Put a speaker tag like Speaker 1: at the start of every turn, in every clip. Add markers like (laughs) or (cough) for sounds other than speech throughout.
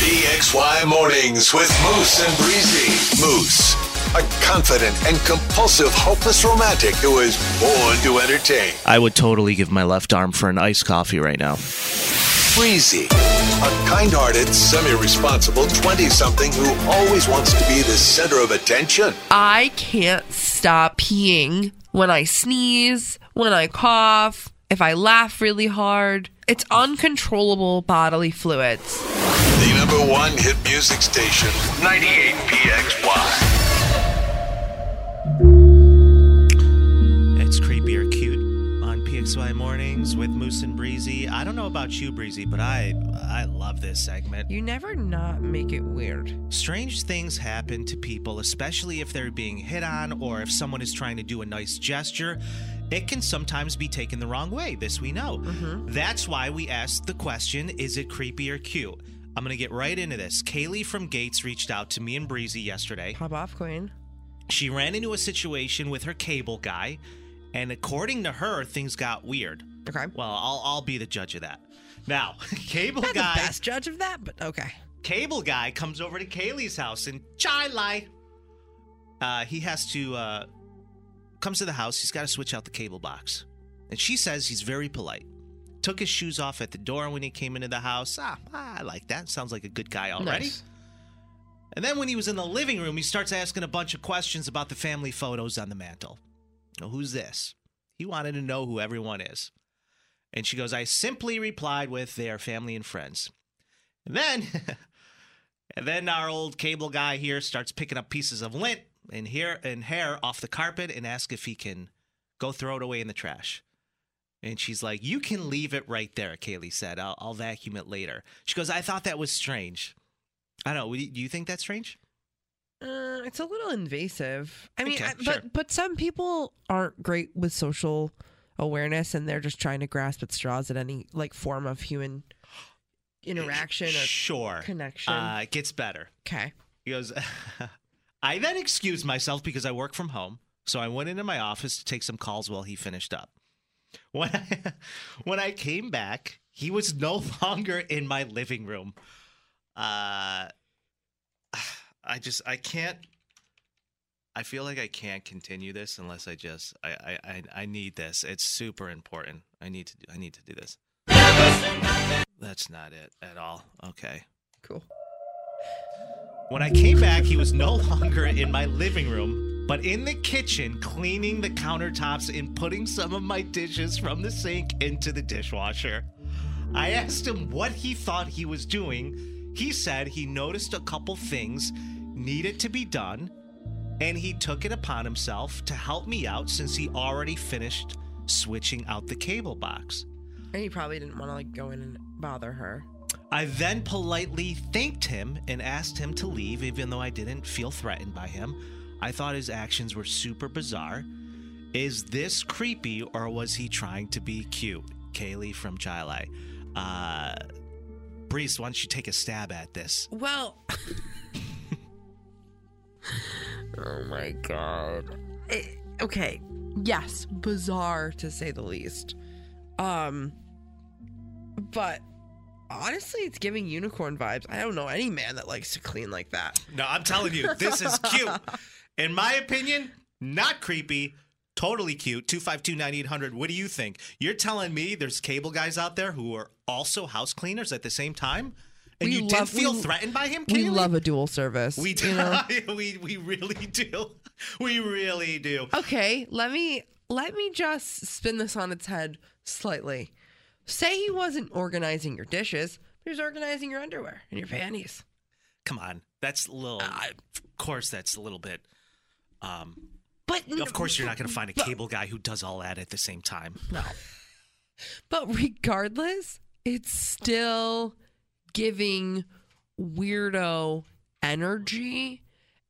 Speaker 1: PXY Mornings with Moose and Breezy. Moose, a confident and compulsive, hopeless romantic who is born to entertain.
Speaker 2: I would totally give my left arm for an iced coffee right now.
Speaker 1: Breezy, a kind hearted, semi responsible 20 something who always wants to be the center of attention.
Speaker 3: I can't stop peeing when I sneeze, when I cough, if I laugh really hard. It's uncontrollable bodily fluids.
Speaker 1: The number one hit music station, 98 PXY.
Speaker 2: It's creepy or cute on PXY mornings with Moose and Breezy. I don't know about you, Breezy, but I I love this segment.
Speaker 3: You never not make it weird.
Speaker 2: Strange things happen to people, especially if they're being hit on or if someone is trying to do a nice gesture. It can sometimes be taken the wrong way. This we know. Mm-hmm. That's why we asked the question Is it creepy or cute? I'm going to get right into this. Kaylee from Gates reached out to me and Breezy yesterday.
Speaker 3: Pop off, Queen.
Speaker 2: She ran into a situation with her cable guy, and according to her, things got weird.
Speaker 3: Okay.
Speaker 2: Well, I'll, I'll be the judge of that. Now, (laughs) cable
Speaker 3: Not
Speaker 2: guy,
Speaker 3: the best judge of that, but okay.
Speaker 2: cable guy comes over to Kaylee's house in Chai Uh, he has to uh, comes to the house. He's got to switch out the cable box, and she says he's very polite. Took his shoes off at the door when he came into the house. Ah, I like that. Sounds like a good guy already.
Speaker 3: Nice.
Speaker 2: And then when he was in the living room, he starts asking a bunch of questions about the family photos on the mantle. Who's this? He wanted to know who everyone is. And she goes, I simply replied with their family and friends. And then, (laughs) and then our old cable guy here starts picking up pieces of lint and hair and hair off the carpet and asks if he can go throw it away in the trash. And she's like, "You can leave it right there," Kaylee said. "I'll, I'll vacuum it later." She goes, "I thought that was strange." I don't know. Do you think that's strange?
Speaker 3: Uh, it's a little invasive. I mean,
Speaker 2: Okay,
Speaker 3: I,
Speaker 2: sure.
Speaker 3: but but some people aren't great with social awareness, and they're just trying to grasp at straws at any like form of human interaction or
Speaker 2: Sure.
Speaker 3: connection.
Speaker 2: Uh, it gets better.
Speaker 3: okay.
Speaker 2: He goes, (laughs) I then excused myself because I work from home. So I went into my office to take some calls while he finished up. When I, (laughs) when I came back, he was no (laughs) longer in my living room. Uh, I just, I can't. I feel like I can't continue this unless I just I, I I need this. It's super important. I need to I need to do this. That's not it at all. Okay.
Speaker 3: Cool.
Speaker 2: When I came back, he was no (laughs) longer in my living room, but in the kitchen cleaning the countertops and putting some of my dishes from the sink into the dishwasher. I asked him what he thought he was doing. He said he noticed a couple things needed to be done, and he took it upon himself to help me out since he already finished switching out the cable box.
Speaker 3: And he probably didn't want to like go in and bother her.
Speaker 2: I then politely thanked him and asked him to leave, even though I didn't feel threatened by him. I thought his actions were super bizarre. Is this creepy or was he trying to be cute? Kaylee from Chili. Uh, Breeze, why don't you take a stab at this?
Speaker 3: Well. oh my god. Eh, okay. Yes, bizarre to say the least. Um but honestly, it's giving unicorn vibes. I don't know any man that likes to clean like that.
Speaker 2: No, I'm telling you, this is cute. (laughs) In my opinion, not creepy. Totally cute. 252 9800. What do you think? You're telling me there's cable guys out there who are also house cleaners at the same time? And
Speaker 3: We
Speaker 2: you
Speaker 3: love-
Speaker 2: didn't feel
Speaker 3: we-
Speaker 2: threatened by him?
Speaker 3: We love a dual service.
Speaker 2: We do.
Speaker 3: you know? (laughs)
Speaker 2: we we really do. (laughs) We really do.
Speaker 3: Okay, let me let me just spin this on its head slightly. Say he wasn't organizing your dishes, but he was organizing your underwear and your panties.
Speaker 2: Come on, that's a little. of course, that's a little bit. Um,
Speaker 3: But
Speaker 2: of course, you're not going to find a cable guy who does all that at the same time.
Speaker 3: No. But regardless, it's still giving weirdo energy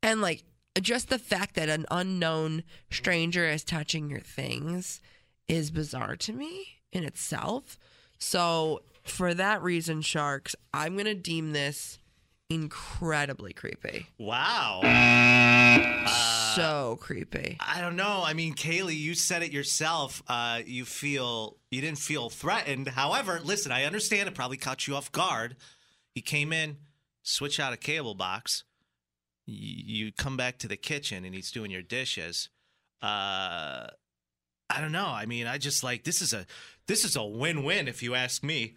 Speaker 3: and like just the fact that an unknown stranger is touching your things is bizarre to me in itself. So, for that reason, sharks, I'm going to deem this incredibly creepy.
Speaker 2: Wow.
Speaker 3: so creepy.
Speaker 2: I don't know. I mean, Kaylee, you said it yourself. Uh, you feel you didn't feel threatened. However, listen, I understand it probably caught you off guard. He came in, switch out a cable box. You come back to the kitchen and he's doing your dishes. Uh, I don't know. I mean, I just like this is a this is a win-win if you ask me.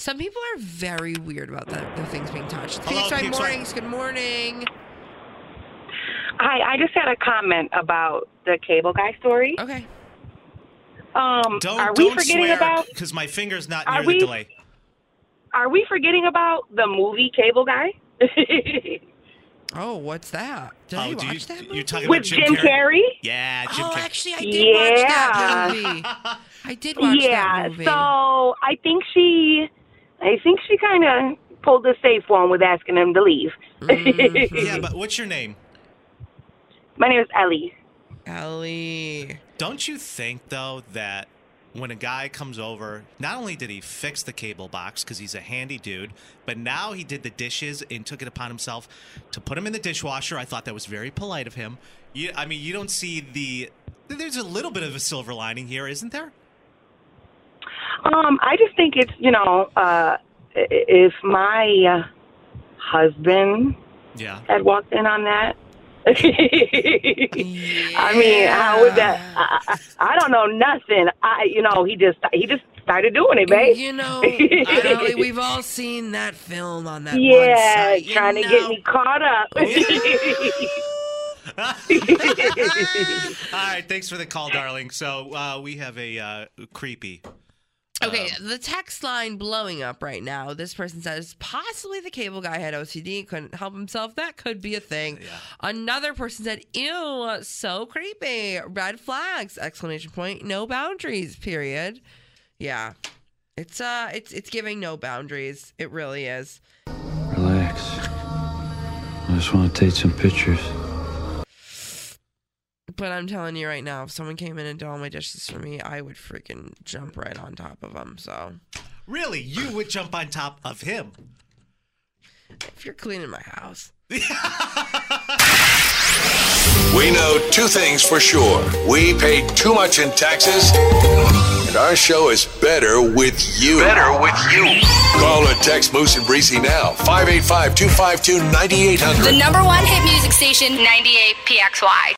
Speaker 3: Some people are very weird about the, the things being touched.
Speaker 2: Hello,
Speaker 3: Phoenix Right
Speaker 2: Phoenix
Speaker 3: Mornings, good morning.
Speaker 4: Hi, I just had a comment about the cable guy story.
Speaker 3: Okay.
Speaker 4: Um,
Speaker 2: Don't
Speaker 4: are we
Speaker 2: don't
Speaker 4: forgetting
Speaker 2: swear
Speaker 4: about?
Speaker 2: because my finger's not
Speaker 4: Are
Speaker 2: near the delay.
Speaker 4: Are we forgetting about the movie Cable Guy (laughs)
Speaker 3: Oh, what's that? Did I
Speaker 2: oh, do
Speaker 3: watch
Speaker 2: you,
Speaker 3: that movie?
Speaker 2: you're talking
Speaker 4: with
Speaker 2: about Jim,
Speaker 4: Jim
Speaker 2: Carrey?
Speaker 4: Carrey?
Speaker 2: Yeah, Jim
Speaker 3: oh,
Speaker 2: Carrey.
Speaker 3: actually, I did watch that movie. I did watch
Speaker 4: yeah.
Speaker 3: that movie.
Speaker 4: Yeah, So I think she, I think she kind of pulled the safe one with asking him to leave.
Speaker 3: Mhm.
Speaker 2: yeah, but what's your name?
Speaker 4: My name is Ellie.
Speaker 3: Ellie.
Speaker 2: Don't you think though that when a guy comes over, not only did he fix the cable box because he's a handy dude, but now he did the dishes and took it upon himself to put them in the dishwasher. I thought that was very polite of him. You, I mean, you don't see the. There's a little bit of a silver lining here, isn't there?
Speaker 4: Um, I just think it's you know, uh, if my uh, husband
Speaker 2: Yeah.
Speaker 4: had walked in on that. (laughs) I mean, how would that? I, I, I don't know nothing. I, you know, he just he just started doing it, babe.
Speaker 3: You know, (laughs) Ellie, we've all seen that film on that one
Speaker 4: yeah,
Speaker 3: site. you
Speaker 4: trying to get me caught up. (laughs)
Speaker 2: All right, thanks for the call, darling. So uh, we have a uh, creepy.
Speaker 3: Okay,
Speaker 2: Um,
Speaker 3: the text line blowing up right now. This person says possibly the cable guy had OCD, couldn't help himself. That could be a thing.
Speaker 2: Yeah.
Speaker 3: Another person said, "Ew, so creepy." Red flags! Exclamation point. No boundaries. Period. Yeah, it's uh, it's it's giving no boundaries. It really is.
Speaker 5: Relax. I just want to take some pictures.
Speaker 3: But I'm telling you right now, if someone came in and did all my dishes for me, I would freaking jump right on top of them. So
Speaker 2: Really, you would jump on top of him.
Speaker 3: if you're cleaning my house, (laughs)
Speaker 1: We know two things for sure. We pay too much in taxes, and our show is better with you. Better with you. Call or text Moose and Breezy now. 585 252
Speaker 6: The
Speaker 1: 9800.
Speaker 6: number one hit music station, 98 PXY.